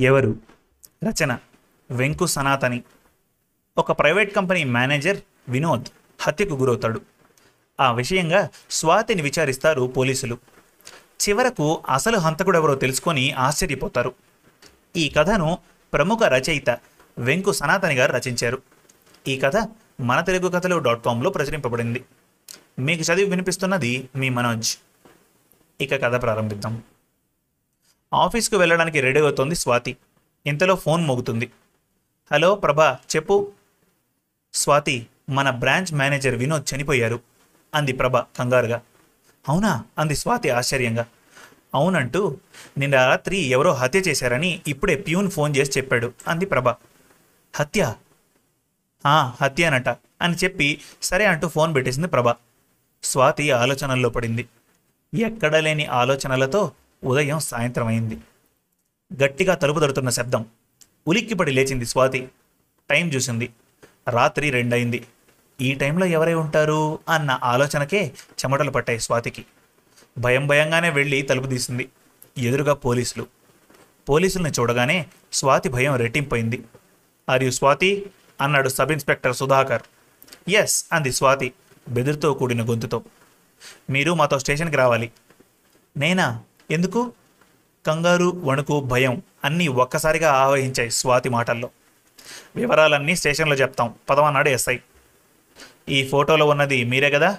ఎవరు? రచన వెంకు సనాతని. ఒక private company manager Vinod హత్యకు గురవుతాడు. ఆ విషయంగా స్వాతిని విచారిస్తారు పోలీసులు. చివరకు అసలు హంతకుడెవరో తెలుసుకొని ఆశ్చర్యపోతారు. ఈ కథను ప్రముఖ రచయిత వెంకు సనాతని గారు రచించారు. ఈ కథ మన తెలుగు కథలు డాట్ కామ్లో ప్రచురింపబడింది. మీకు చదివి వినిపిస్తున్నది మీ మనోజ్. ఇక కథ ప్రారంభిద్దాం. ఆఫీస్కు వెళ్ళడానికి రెడీ అవుతోంది స్వాతి. ఇంతలో ఫోన్ మోగుతుంది. హలో ప్రభా చెప్పు. స్వాతి మన బ్రాంచ్ మేనేజర్ వినోద్ చనిపోయారు అంది ప్రభ కంగారుగా. అవునా అంది స్వాతి ఆశ్చర్యంగా. అవునంటూ నిన్న రాత్రి ఎవరో హత్య చేశారని ఇప్పుడే ప్యూన్ ఫోన్ చేసి చెప్పాడు అంది ప్రభ. హత్య? హత్య హత్యనట అని చెప్పి సరే అంటూ ఫోన్ పెట్టేసింది ప్రభ. స్వాతి ఆలోచనల్లో పడింది. ఎక్కడ లేని ఆలోచనలతో ఉదయం సాయంత్రం అయింది. గట్టిగా తలుపు తడుతున్న శబ్దం ఉలిక్కిపడి లేచింది స్వాతి. టైం చూసింది. రాత్రి రెండయింది. ఈ టైంలో ఎవరై ఉంటారు? అన్న ఆలోచనకే చెమటలు పట్టాయి స్వాతికి. భయం భయంగానే వెళ్ళి తలుపు తీసింది. ఎదురుగా పోలీసులు. పోలీసుల్ని చూడగానే స్వాతి భయం రెట్టింపైంది ఆర్ యు స్వాతి? అన్నాడు సబ్ ఇన్స్పెక్టర్ సుధాకర్. ఎస్ అంది స్వాతి బెదిరితో కూడిన గొంతుతో. మీరు మాతో స్టేషన్కి రావాలి. నేనా? ఎందుకు? కంగారు వణుకు భయం అన్నీ ఒక్కసారిగా ఆవహించాయి స్వాతి మాటల్లో. వివరాలన్నీ స్టేషన్లో చెప్తాం. పదవన్నాడు ఎస్ఐ. ఈ ఫోటోలో ఉన్నది మీరే కదా?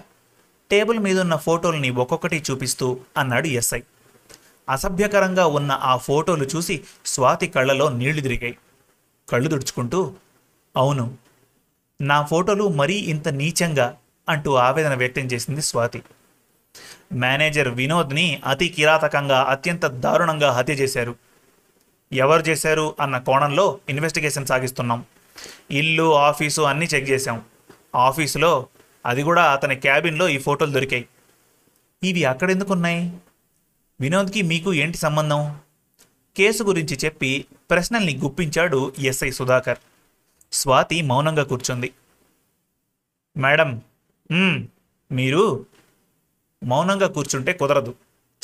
టేబుల్ మీదున్న ఫోటోల్ని ఒక్కొక్కటి చూపిస్తూ అన్నాడు ఎస్ఐ. అసభ్యకరంగా ఉన్న ఆ ఫోటోలు చూసి స్వాతి కళ్ళలో నీళ్ళు తిరిగాయి. కళ్ళు తుడుచుకుంటూ అవును నా ఫోటోలు మరీ ఇంత నీచంగా అంటూ ఆవేదన వ్యక్తం చేసింది స్వాతి. మేనేజర్ వినోద్ని అతి కిరాతకంగా అత్యంత దారుణంగా హత్య చేశారు. ఎవరు చేశారు అన్న కోణంలో ఇన్వెస్టిగేషన్ సాగిస్తున్నాం. ఇల్లు ఆఫీసు అన్నీ చెక్ చేశాం. ఆఫీసులో అది కూడా అతని క్యాబిన్లో ఈ ఫోటోలు దొరికాయి. ఇవి అక్కడెందుకున్నాయి? వినోద్కి మీకు ఏంటి సంబంధం? కేసు గురించి చెప్పి ప్రశ్నల్ని గుప్పించాడు ఎస్ఐ సుధాకర్. స్వాతి మౌనంగా కూర్చుంది. మేడం మీరు మౌనంగా కూర్చుంటే కుదరదు.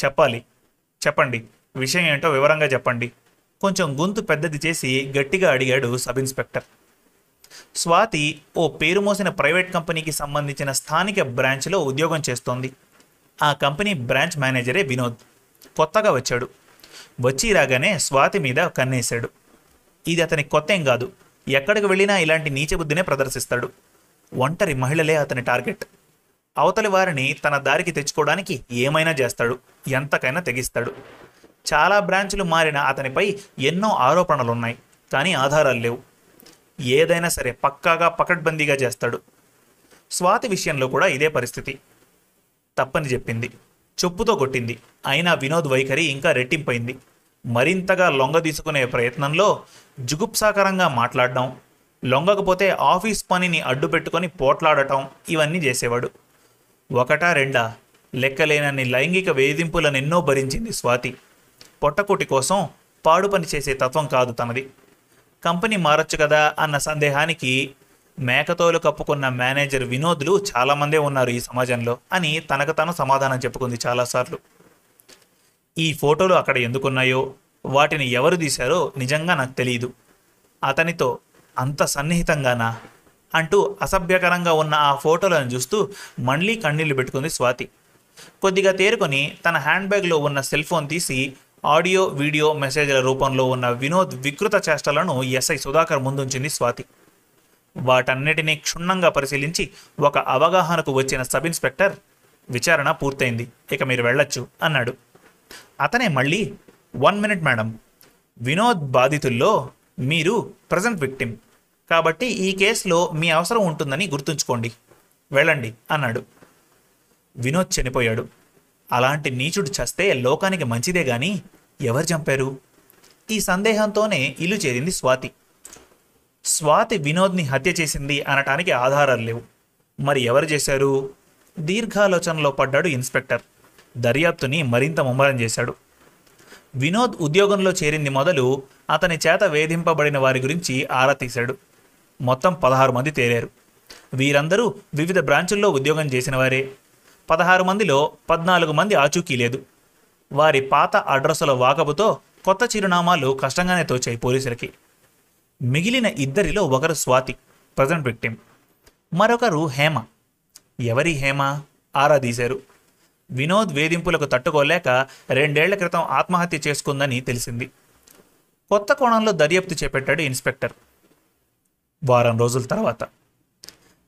చెప్పాలి. చెప్పండి. విషయం ఏంటో వివరంగా చెప్పండి. కొంచెం గొంతు పెద్దది చేసి గట్టిగా అడిగాడు సబ్ ఇన్స్పెక్టర్ స్వాతి ఓ పేరు మోసిన ప్రైవేట్ కంపెనీకి సంబంధించిన స్థానిక బ్రాంచ్లో ఉద్యోగం చేస్తోంది. ఆ కంపెనీ బ్రాంచ్ మేనేజరే వినోద్. కొత్తగా వచ్చాడు. వచ్చి రాగానే స్వాతి మీద కన్నేశాడు. ఇది అతని కొత్త ఏం కాదు. ఎక్కడికి వెళ్ళినా ఇలాంటి నీచబుద్ధినే ప్రదర్శిస్తాడు. ఒంటరి మహిళలే అతని టార్గెట్. అవతలి వారిని తన దారికి తెచ్చుకోవడానికి ఏమైనా చేస్తాడు? ఎంతకైనా తెగిస్తాడు. చాలా బ్రాంచులు మారిన అతనిపై ఎన్నో ఆరోపణలున్నాయి కానీ ఆధారాలు లేవు. ఏదైనా సరే పక్కాగా పకడ్బందీగా చేస్తాడు. స్వాతి విషయంలో కూడా ఇదే పరిస్థితి. తప్పని చెప్పింది. చెప్పుతో కొట్టింది. అయినా వినోద్ వైఖరి ఇంకా రెట్టింపైంది. మరింతగా లొంగ తీసుకునే ప్రయత్నంలో జుగుప్సాకరంగా మాట్లాడడం లొంగకపోతే ఆఫీస్ పనిని అడ్డుపెట్టుకొని పోట్లాడటం ఇవన్నీ చేసేవాడు. ఒకటా రెండా? లెక్కలేనన్ని లైంగిక వేధింపులనెన్నో భరించింది స్వాతి. పొట్టకుటి కోసం పాడు పని చేసే తత్వం కాదు తనది. కంపెనీ మారొచ్చు కదా అన్న సందేహానికి మేకతోలు కప్పుకున్న మేనేజర్ వినోద్లు చాలామందే ఉన్నారు ఈ సమాజంలో అని తనకు తాను సమాధానం చెప్పుకుంది చాలాసార్లు. ఈ ఫోటోలు అక్కడ ఎందుకున్నాయో వాటిని ఎవరు తీశారో నిజంగా నాకు తెలియదు అతనితో అంత సన్నిహితంగానా? అంటూ అసభ్యకరంగా ఉన్న ఆ ఫోటోలను చూస్తూ మళ్ళీ కన్నీళ్ళు పెట్టుకుంది స్వాతి. కొద్దిగా తేరుకొని తన హ్యాండ్ బ్యాగ్లో ఉన్న సెల్ ఫోన్ తీసి ఆడియో వీడియో మెసేజ్ల రూపంలో ఉన్న వినోద్ వికృత చేష్టలను ఎస్ఐ సుధాకర్ ముందుంచింది స్వాతి. వాటన్నిటినీ క్షుణ్ణంగా పరిశీలించి ఒక అవగాహనకు వచ్చిన సబ్ ఇన్స్పెక్టర్ విచారణ పూర్తయింది ఇక మీరు వెళ్ళొచ్చు అన్నాడు. అతనే మళ్ళీ వన్ మినిట్ మేడం. వినోద్ బాధితుల్లో మీరు ప్రజెంట్ విక్టిమ్. కాబట్టి ఈ కేసులో మీ అవసరం ఉంటుందని గుర్తుంచుకోండి. వెళ్ళండి అన్నాడు. వినోద్ చనిపోయాడు. అలాంటి నీచుడు చస్తే లోకానికి మంచిదే గాని ఎవరు చంపారు? ఈ సందేహంతోనే ఇల్లు చేరింది స్వాతి. స్వాతి వినోద్ని హత్య చేసింది అనటానికి ఆధారాలు లేవు. మరి ఎవరు చేశారు? దీర్ఘాలోచనలో పడ్డాడు ఇన్స్పెక్టర్. దర్యాప్తుని మరింత ముమ్మరం చేశాడు. వినోద్ ఉద్యోగంలో చేరింది మొదలు అతని చేత వేధింపబడిన వారి గురించి ఆరా తీశాడు. మొత్తం పదహారు మంది తేలారు. వీరందరూ వివిధ బ్రాంచుల్లో ఉద్యోగం చేసిన వారే పదహారు మందిలో పద్నాలుగు మంది ఆచూకీ లేదు. వారి పాత అడ్రస్సుల వాకబుతో కొత్త చిరునామాలు కష్టంగానే తోచాయి పోలీసులకి. మిగిలిన ఇద్దరిలో ఒకరు స్వాతి ప్రజెంట్ విక్టిమ్. మరొకరు హేమ. ఎవరి హేమ? ఆరా తీశారు. వినోద్ వేధింపులకు తట్టుకోలేక రెండేళ్ళ క్రితం ఆత్మహత్య చేసుకుందని తెలిసింది. కొత్త కోణంలో దర్యాప్తు చేపట్టాడు ఇన్స్పెక్టర్. వారం రోజుల తర్వాత.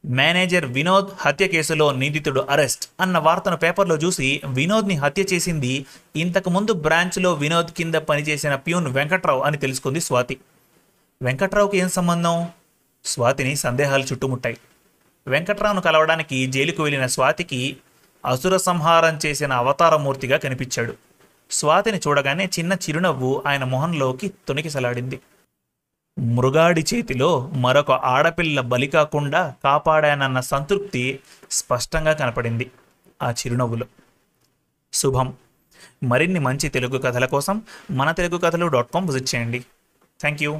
మేనేజర్ వినోద్ హత్య కేసులో నిందితుడు అరెస్ట్ అన్న వార్తను పేపర్లో చూసి వినోద్ని హత్య చేసింది ఇంతకుముందు బ్రాంచ్లో వినోద్ కింద పనిచేసిన ప్యూన్ వెంకట్రావు అని తెలుసుకుంది స్వాతి. వెంకట్రావుకి ఏం సంబంధం? స్వాతిని సందేహాలు చుట్టుముట్టాయి. వెంకట్రావును కలవడానికి జైలుకు వెళ్ళిన స్వాతికి అసుర సంహారం చేసిన అవతారమూర్తిగా కనిపించాడు. స్వాతిని చూడగానే చిన్న చిరునవ్వు ఆయన మొహంలోకి తొణికిసలాడింది మృగాడి చేతిలో మరొక ఆడపిల్ల బలి కాకుండా కాపాడానన్న సంతృప్తి స్పష్టంగా కనపడింది ఆ చిరునవ్వులో. శుభం. మరిన్ని మంచి తెలుగు కథల కోసం మన Telugu Kathalu dot com visit చేయండి. Thank you.